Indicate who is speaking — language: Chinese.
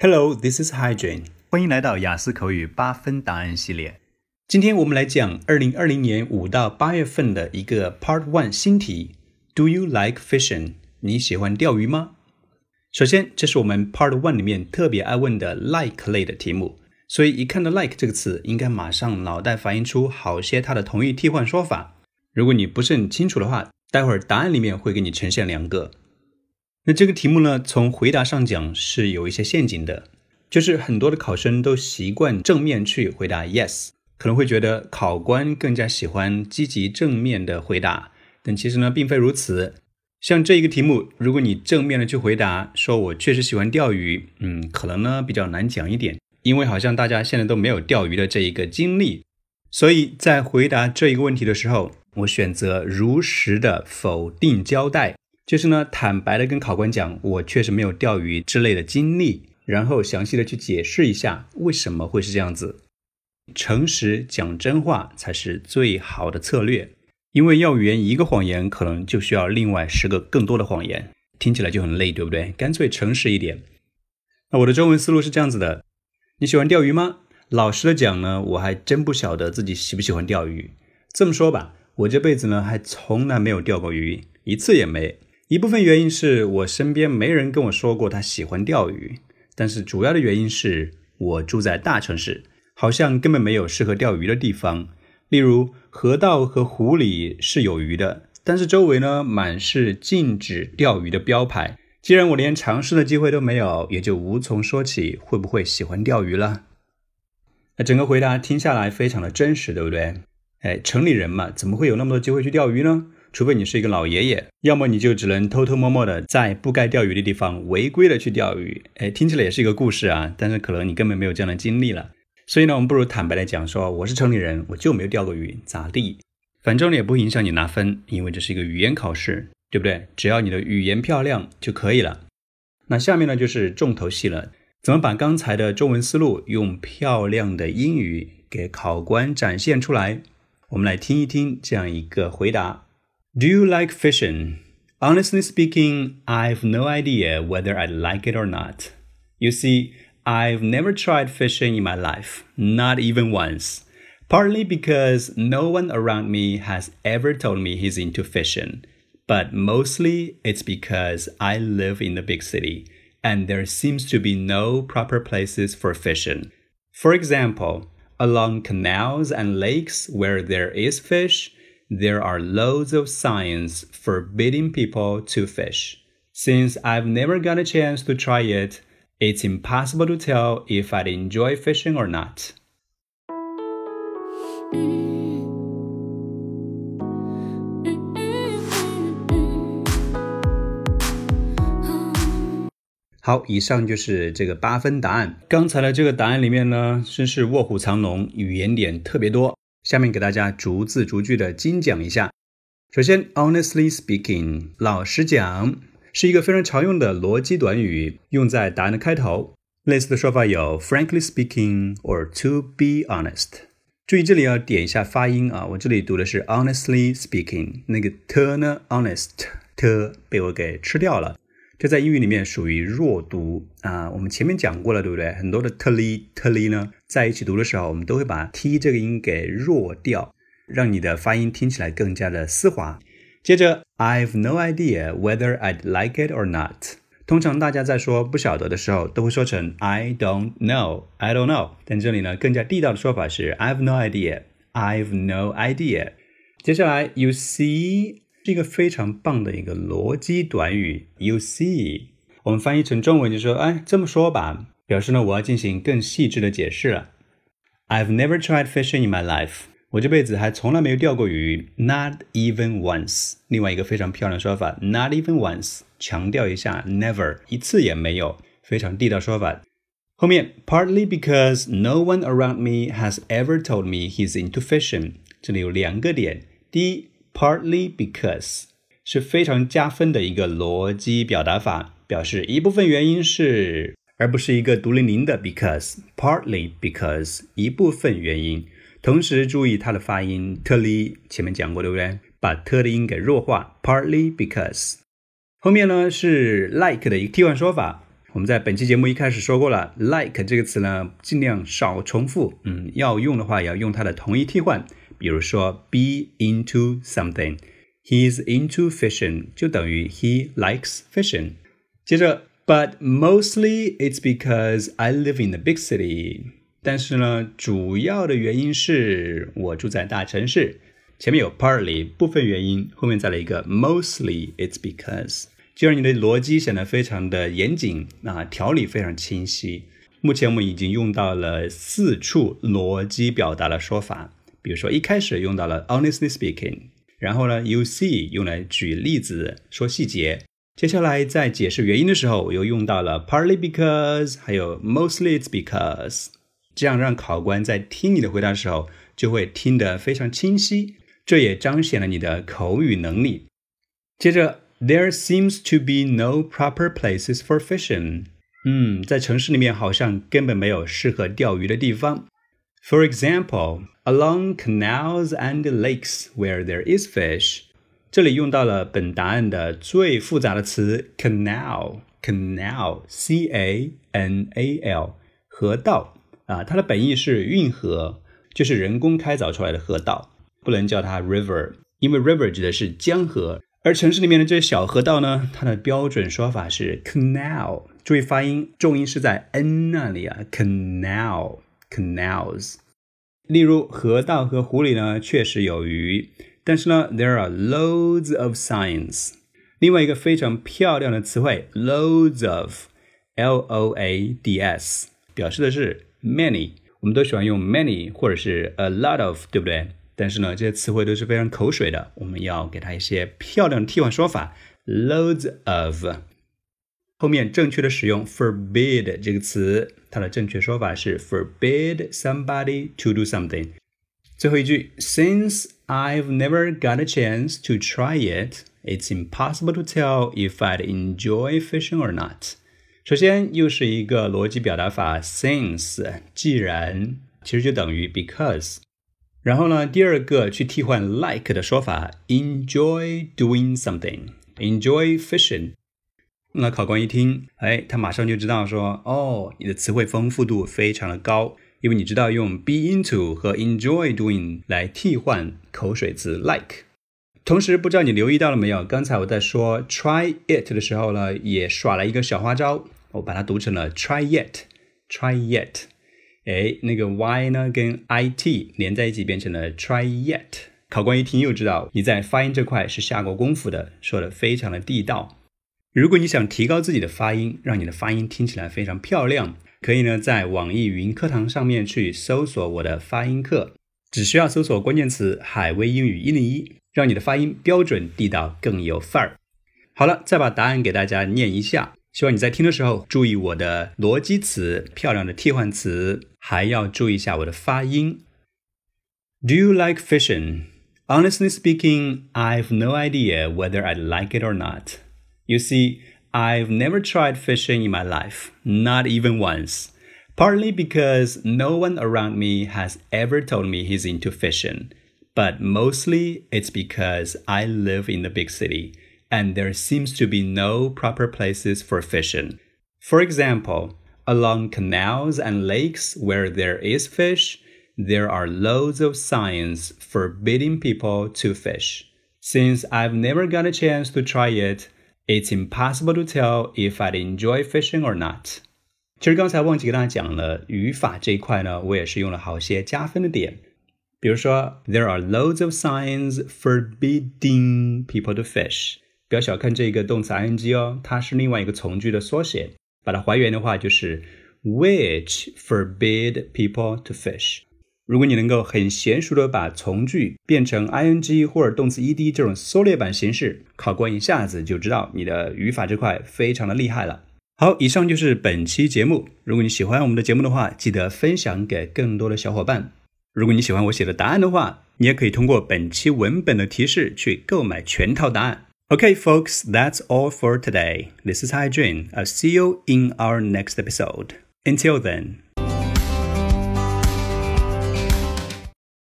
Speaker 1: Hello, this is Hygiene。
Speaker 2: 欢迎来到雅思口语八分答案系列。
Speaker 1: 今天我们来讲二零二零年五到八月份的一个 Part One 新题：Do you like fishing？你喜欢钓鱼吗？首先，这是我们 Part One 里面特别爱问的 like 类的题目，所以一看到 like 这个词，应该马上脑袋反映出好些它的同义替换说法。如果你不是很清楚的话，待会儿答案里面会给你呈现两个。那这个题目呢，从回答上讲是有一些陷阱的，就是很多的考生都习惯正面去回答 yes，可能会觉得考官更加喜欢积极正面的回答，但其实呢，并非如此。像这一个题目，如果你正面的去回答，说我确实喜欢钓鱼，嗯，可能呢比较难讲一点，因为好像大家现在都没有钓鱼的这一个经历，所以在回答这一个问题的时候，我选择如实的否定交代。就是呢，坦白的跟考官讲，我确实没有钓鱼之类的经历，然后详细的去解释一下为什么会是这样子。诚实讲真话才是最好的策略，因为要圆一个谎言，可能就需要另外十个更多的谎言，听起来就很累，对不对？干脆诚实一点。那我的中文思路是这样子的：你喜欢钓鱼吗？老实的讲呢，我还真不晓得自己喜不喜欢钓鱼。这么说吧，我这辈子呢还从来没有钓过鱼，一次也没。一部分原因是我身边没人跟我说过他喜欢钓鱼，但是主要的原因是我住在大城市，好像根本没有适合钓鱼的地方。例如河道和湖里是有鱼的，但是周围呢满是禁止钓鱼的标牌。既然我连尝试的机会都没有，也就无从说起会不会喜欢钓鱼了。那整个回答听下来非常的真实，对不对？哎，城里人嘛，怎么会有那么多机会去钓鱼呢？除非你是一个老爷爷，要么你就只能偷偷摸摸的在不该钓鱼的地方违规的去钓鱼。哎，听起来也是一个故事啊，但是可能你根本没有这样的经历了。所以呢，我们不如坦白的讲，说我是城里人，我就没有钓过鱼，咋地？反正也不影响你拿分，因为这是一个语言考试，对不对？只要你的语言漂亮就可以了。那下面呢就是重头戏了，怎么把刚才的中文思路用漂亮的英语给考官展现出来？我们来听一听这样一个回答。Do you like fishing? Honestly speaking, I've no idea whether I like it or not. You see, I've never tried fishing in my life, not even once. Partly because no one around me has ever told me he's into fishing, but mostly it's because I live in the big city and there seems to be no proper places for fishing. For example, along canals and lakes where there is fish, there are loads of signs forbidding people to fish. Since I've never got a chance to try it, it's impossible to tell if I'd enjoy fishing or not. 好，以上就是这个八分答案。刚才的这个答案里面呢，真是卧虎藏龙，语言点特别多。 下面给大家逐字逐句的精讲一下。首先，honestly speaking，老实讲，是一个非常常用的逻辑短语，用在答案的开头。类似的说法有 frankly speaking or to be honest。注意这里要点一下发音啊，我这里读的是 honestly speaking，那个 t 呢，honest t 被我给吃掉了。这在英语里面属于弱读啊，我们前面讲过了，对不对？很多的特例特例呢，在一起读的时候，我们都会把 t 这个音给弱掉，让你的发音听起来更加的丝滑。接着，I've no idea whether I'd like it or not。通常大家在说不晓得的时候，都会说成 I don't know，I don't know。但这里呢，更加地道的说法是 I've no idea，I've no idea。接下来，You see。是一个非常棒的一个逻辑短语。You see，我们翻译成中文就说：“哎，这么说吧，表示呢我要进行更细致的解释了。” I've never tried fishing in my life。我这辈子还从来没有钓过鱼，Not even once。另外一个非常漂亮的说法，Not even once，强调一下，Never，一次也没有，非常地道说法。后面，Partly because no one around me has ever told me he's into fishing。这里有两个点，第一。Partly because 是非常加分的一个逻辑表达法，表示一部分原因是，而不是一个独零零的 because。Partly because 一部分原因，同时注意它的发音，特例前面讲过对不对？把特的音给弱化，Partly because。后面呢是 like 的一个替换说法，我们在本期节目一开始说过了，like 这个词呢，尽量少重复。嗯，要用的话，也要用它的同义替换。比如说，be into something，he's into fishing，就等于 he likes fishing。接着，but mostly it's because I live in the big city。但是呢，主要的原因是我住在大城市。前面有 partly 部分原因，后面再来一个 mostly it's because。就让你的逻辑显得非常的严谨啊，条理非常清晰。目前我们已经用到了四处逻辑表达的说法，比如说一开始用到了 honestly speaking，然后呢 you see 用来举例子说细节，接下来在解释原因的时候，我又用到了 partly because，还有 mostly because，这样让考官在听你的回答的时候就会听得非常清晰，这也彰显了你的口语能力。接着。There seems to be no proper places for fishing. 嗯，在城市里面好像根本没有适合钓鱼的地方。For example, along canals and lakes where there is fish. 这里用到了本答案的最复杂的词 canal, canal, c a n a l，河道啊，它的本意是运河，就是人工开凿出来的河道，不能叫它 river，因为 river 指的是江河。而城市里面的这些小河道呢，它的标准说法是 canal，注意发音，重音是在 n 那里啊 Canals，。例如河道和湖里呢，确实有鱼，但是呢，there are loads of signs。另外一个非常漂亮的词汇，loads of，l o a d s，表示的是 many，我们都喜欢用 many 或者是 a lot of，对不对？但是呢，这些词汇都是非常口水的，我们要给它一些漂亮的替换说法，loads of。后面正确的使用 forbid 这个词，它的正确说法是 forbid somebody to do something。最后一句，Since I've never got a chance to try it, it's impossible to tell if I'd enjoy fishing or not。首先又是一个逻辑表达法，since 既然其实就等于 because。然后呢，第二个去替换 like 的说法，enjoy doing something，enjoy fishing。 那考官一听，哎，他马上就知道说，哦，你的词汇丰富度非常的高，因为你知道用 be into 和 enjoy doing 来替换口水词 like。同时，不知道你留意到了没有？刚才我在说 try it 的时候呢，也耍了一个小花招，我把它读成了 try yet，try yet。哎，那个 y 呢跟 i t 连在一起变成了 try yet。考官一听又知道你在发音这块是下过功夫的，说的非常的地道。如果你想提高自己的发音，让你的发音听起来非常漂亮，可以呢在网易云课堂上面去搜索我的发音课，只需要搜索关键词“海威英语一零一”，让你的发音标准地道更有范儿。好了，再把答案给大家念一下。希望你在听的时候注意我的逻辑词、漂亮的替换词，还要注意一下我的发音。Do you like fishing? Honestly speaking, I've no idea whether I like it or not. You see, I've never tried fishing in my life, not even once. Partly because no one around me has ever told me he's into fishing, but mostly it's because I live in the big city and there seems to be no proper places for fishing. For example, along canals and lakes where there is fish, there are loads of signs forbidding people to fish. Since I've never got a chance to try it, it's impossible to tell if I'd enjoy fishing or not. 其实刚才忘记跟大家讲了语法这一块呢，我也是用了好些加分的点。比如说，There are loads of signs forbidding people to fish。不要小看这个动词 ing 哦，它是另外一个从句的缩写。把它还原的话，就是 which forbid people to fish。 如果你能够很娴熟的把从句变成 ing 或者动词 ed 这种缩略版形式，考官一下子就知道你的语法这块非常的厉害了。好，以上就是本期节目。如果你喜欢我们的节目的话，记得分享给更多的小伙伴。如果你喜欢我写的答案的话，你也可以通过本期文本的提示去购买全套答案。Okay, folks, that's all for today. This is Hi Jun. I'll see you in our next episode. Until then,